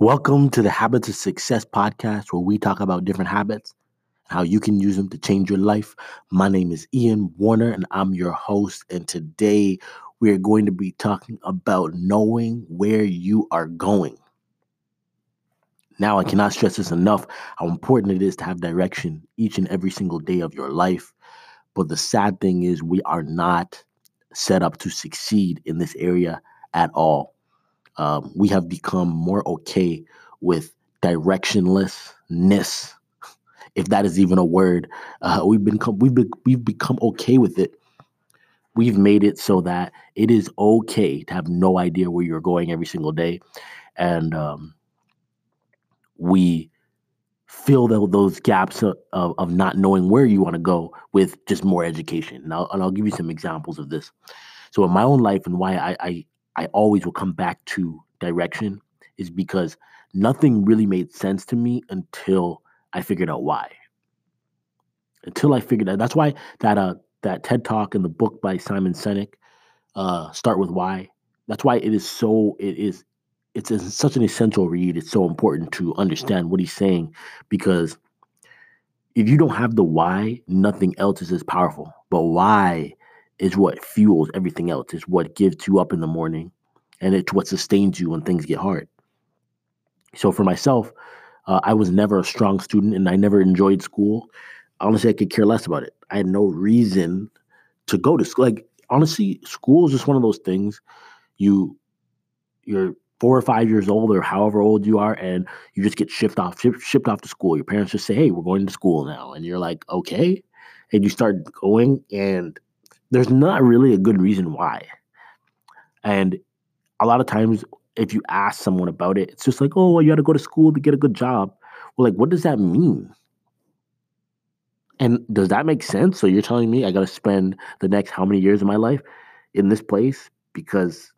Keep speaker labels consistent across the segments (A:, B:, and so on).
A: Welcome to the Habits of Success podcast, where we talk about different habits and how you can use them to change your life. My name is Ian Warner, and I'm your host. And today we are going to be talking about knowing where you are going. Now, I cannot stress this enough how important it is to have direction each and every single day of your life. But the sad thing is, we are not set up to succeed in this area at all um, we have become more okay with directionlessness, if that is even a word. Uh, we've become we've be, we've become okay with it. We've made it so that it is okay to have no idea where you're going every single day, and um, we fill the, those gaps of, of, of, not knowing where you want to go with just more education. And I'll, and I'll give you some examples of this. So in my own life and why I, I I always will come back to direction is because nothing really made sense to me until I figured out why. Until I figured out that's why that uh that TED talk and the book by Simon Sinek, uh, start with why. That's why it is so it is it's, it's such an essential read. It's so important to understand what he's saying because if you don't have the why, nothing else is as powerful. But why is what fuels everything else, is what gives you up in the morning, and it's what sustains you when things get hard. So for myself, uh, I was never a strong student and I never enjoyed school. Honestly, I could care less about it. I had no reason to go to school. Like honestly, school is just one of those things. You, you're four or five years old or however old you are, and you just get shipped off, shipped off to school. Your parents just say, "Hey, we're going to school now," and you're like, "Okay," and you start going, and there's not really a good reason why. And a lot of times, if you ask someone about it, it's just like, oh, well, you got to go to school to get a good job. Well, like, what does that mean? And does that make sense? So you're telling me I got to spend the next how many years of my life in this place because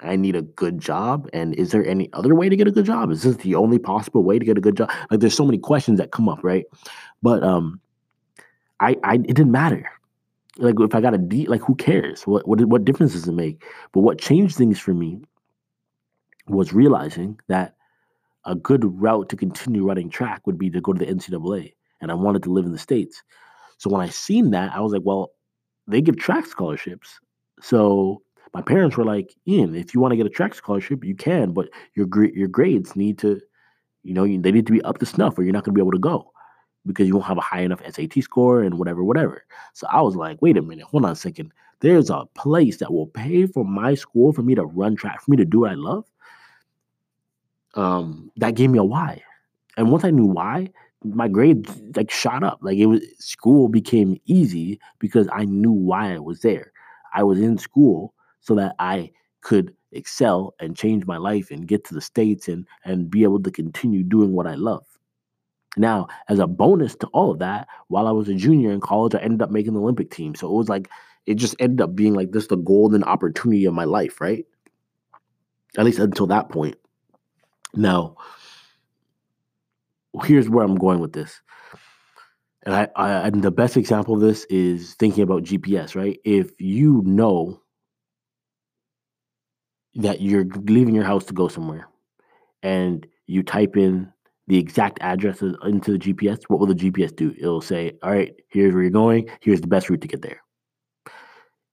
A: I need a good job? And is there any other way to get a good job? Is this the only possible way to get a good job? Like, there's so many questions that come up, right? But um, I, I it didn't matter like if I got a D, like who cares? What what what difference does it make? But what changed things for me was realizing that a good route to continue running track would be to go to the NCAA, and I wanted to live in the states. So when I seen that, I was like, well, they give track scholarships. So my parents were like, Ian, if you want to get a track scholarship, you can, but your your grades need to, you know, they need to be up to snuff, or you're not going to be able to go because you won't have a high enough SAT score and whatever, whatever. So I was like, wait a minute, hold on a second. There's a place that will pay for my school for me to run track, for me to do what I love. Um, that gave me a why. And once I knew why, my grades like shot up. Like it was school became easy because I knew why I was there. I was in school so that I could excel and change my life and get to the states and and be able to continue doing what I love. Now, as a bonus to all of that, while I was a junior in college, I ended up making the Olympic team. So it was like, it just ended up being like this the golden opportunity of my life, right? At least until that point. Now, here's where I'm going with this. And I, I and the best example of this is thinking about GPS, right? If you know that you're leaving your house to go somewhere and you type in the exact address into the GPS, what will the GPS do? It'll say, all right, here's where you're going. Here's the best route to get there.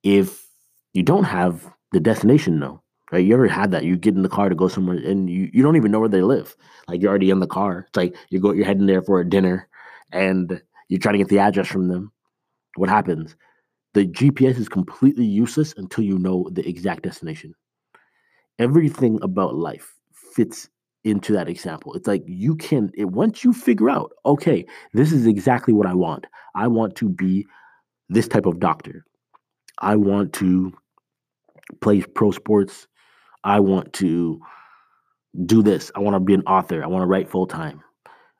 A: If you don't have the destination, no, right? You ever had that? You get in the car to go somewhere and you, you don't even know where they live. Like you're already in the car. It's like you go, you're heading there for a dinner and you're trying to get the address from them. What happens? The GPS is completely useless until you know the exact destination. Everything about life fits into that example. It's like you can it, once you figure out, okay, this is exactly what I want. I want to be this type of doctor. I want to play pro sports. I want to do this. I want to be an author. I want to write full time.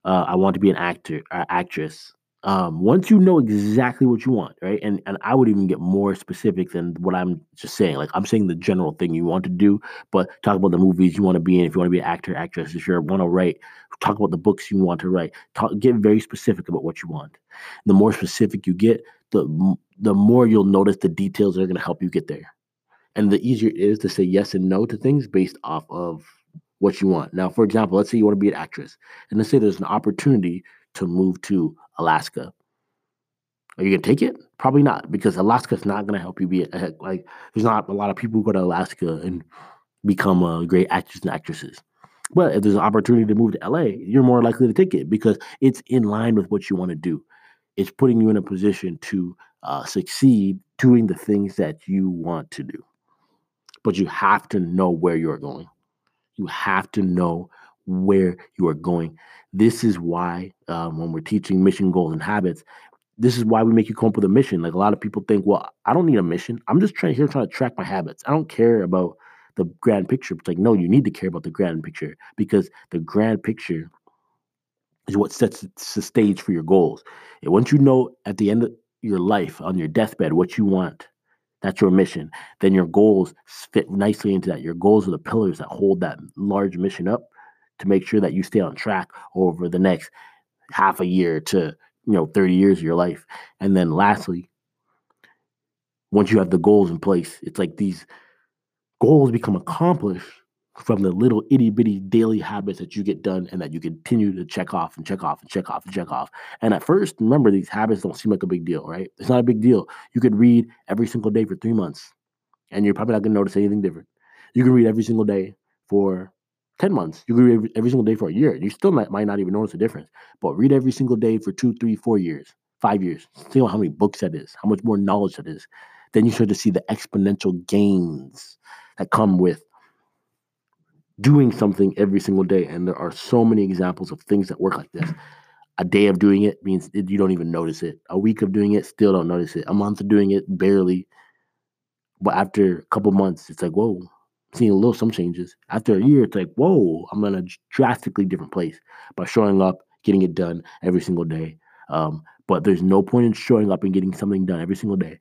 A: Uh, I want to be an actor, uh, actress um, once you know exactly what you want, right? And and I would even get more specific than what I'm just saying. Like I'm saying the general thing you want to do, but talk about the movies you want to be in. If you want to be an actor, actress, if you want to write, talk about the books you want to write. Talk, get very specific about what you want. The more specific you get, the the more you'll notice the details that are going to help you get there. And the easier it is to say yes and no to things based off of what you want. Now, for example, let's say you want to be an actress, and let's say there's an opportunity to move to Alaska. Are you gonna take it? Probably not, because Alaska is not gonna help you be a, like. There's not a lot of people who go to Alaska and become a great actors and actresses. But if there's an opportunity to move to LA, you're more likely to take it because it's in line with what you want to do. It's putting you in a position to uh, succeed doing the things that you want to do. But you have to know where you're going. You have to know where you are going. This is why, um, when we're teaching mission, goals, and habits, this is why we make you come up with a mission. Like a lot of people think, well, I don't need a mission. I'm just trying here trying to track my habits. I don't care about the grand picture. It's like, no, you need to care about the grand picture because the grand picture is what sets the stage for your goals. And once you know at the end of your life, on your deathbed, what you want, that's your mission, then your goals fit nicely into that. Your goals are the pillars that hold that large mission up to make sure that you stay on track over the next half a year to you know 30 years of your life. And then lastly, once you have the goals in place, it's like these goals become accomplished from the little itty bitty daily habits that you get done and that you continue to check off and check off and check off and check off. And at first, remember, these habits don't seem like a big deal, right? It's not a big deal. You could read every single day for three months and you're probably not going to notice anything different. You can read every single day for 10 months. You read every, every single day for a year. You still might, might not even notice a difference. But read every single day for two, three, four years, five years. See how many books that is, how much more knowledge that is. Then you start to see the exponential gains that come with doing something every single day. And there are so many examples of things that work like this. A day of doing it means you don't even notice it. A week of doing it, still don't notice it. A month of doing it, barely. But after a couple months, it's like, whoa, seeing a little some changes. After a year, it's like, whoa, I'm in a drastically different place by showing up, getting it done every single day. Um, but there's no point in showing up and getting something done every single day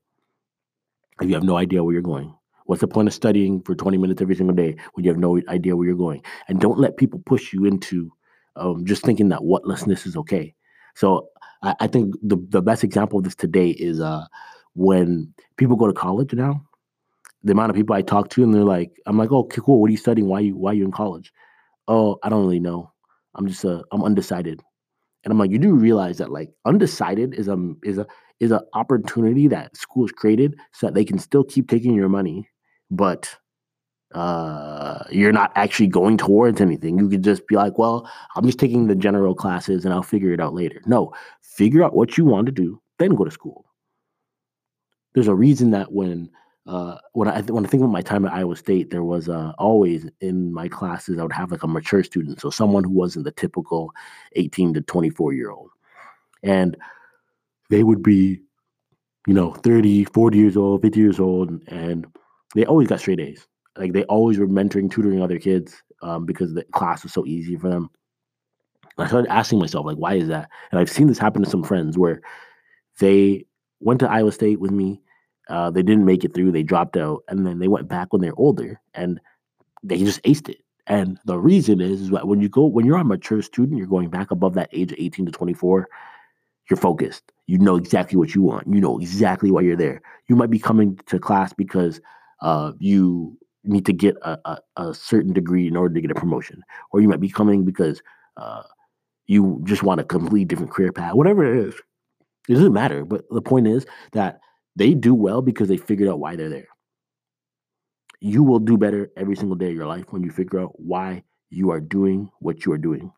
A: if you have no idea where you're going. What's the point of studying for 20 minutes every single day when you have no idea where you're going? And don't let people push you into um, just thinking that whatlessness is okay. So I, I, think the, the best example of this today is uh, when people go to college now. The amount of people I talk to, and they're like, "I'm like, oh, okay, cool. What are you studying? Why you Why are you in college? Oh, I don't really know. I'm just a I'm undecided." And I'm like, you do realize that like undecided is a is a is an opportunity that schools created so that they can still keep taking your money but uh, you're not actually going towards anything. You could just be like, well, I'm just taking the general classes and I'll figure it out later. No, figure out what you want to do, then go to school. There's a reason that when uh, when I when I think of my time at Iowa State, there was uh, always in my classes I would have like a mature student, so someone who wasn't the typical 18 to 24 year old, and they would be, you know, 30, 40 years old, 50 years old, and they always got straight A's. Like they always were mentoring, tutoring other kids um, because the class was so easy for them. I started asking myself, like, why is that? And I've seen this happen to some friends where they went to Iowa State with me. Uh, they didn't make it through. They dropped out, and then they went back when they're older, and they just aced it. And the reason is, is that when you go, when you're a mature student, you're going back above that age of 18 to 24 you're focused. You know exactly what you want. You know exactly why you're there. You might be coming to class because uh, you need to get a, a, a, certain degree in order to get a promotion, or you might be coming because uh, you just want a completely different career path. Whatever it is, it doesn't matter. But the point is that they do well because they figured out why they're there. You will do better every single day of your life when you figure out why you are doing what you are doing.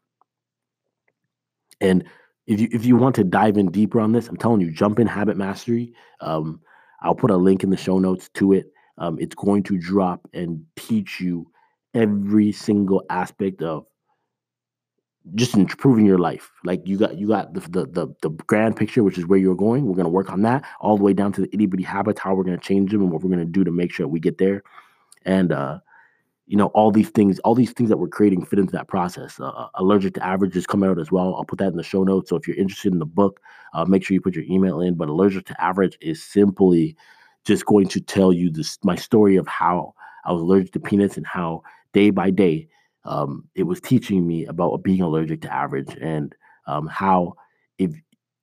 A: And if you if you want to dive in deeper on this, I'm telling you, jump in habit mastery. Um, I'll put a link in the show notes to it. Um, it's going to drop and teach you every single aspect of just improving your life. Like you got you got the the the, the grand picture, which is where you're going. We're gonna work on that all the way down to the itty bitty habits, how we're gonna change them, and what we're gonna do to make sure we get there. And uh, you know all these things all these things that we're creating fit into that process uh, uh allergic to average is coming out as well i'll put that in the show notes so if you're interested in the book uh, make sure you put your email in but allergic to average is simply just going to tell you this my story of how i was allergic to peanuts and how day by day um, it was teaching me about being allergic to average and um, how if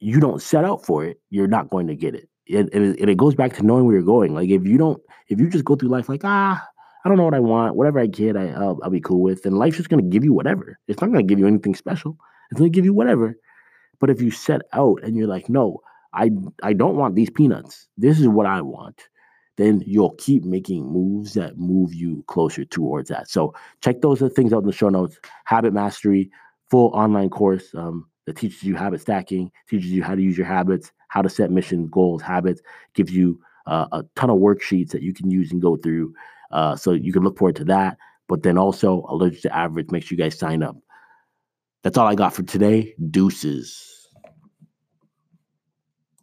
A: you don't set out for it you're not going to get it and, and, it, goes back to knowing where you're going like if you don't if you just go through life like ah I don't know what I want. Whatever I get, I, will I'll be cool with. And life's just going to give you whatever. It's not going to give you anything special. It's going to give you whatever. But if you set out and you're like, no, I I don't want these peanuts. This is what I want. Then you'll keep making moves that move you closer towards that. So check those things out in the show notes. Habit Mastery, full online course um, that teaches you habit stacking, teaches you how to use your habits, how to set mission goals, habits, gives you uh, a ton of worksheets that you can use and go through. Uh, so you can look forward to that. But then also allergic to average, make sure you guys sign up. That's all I got for today. Deuces.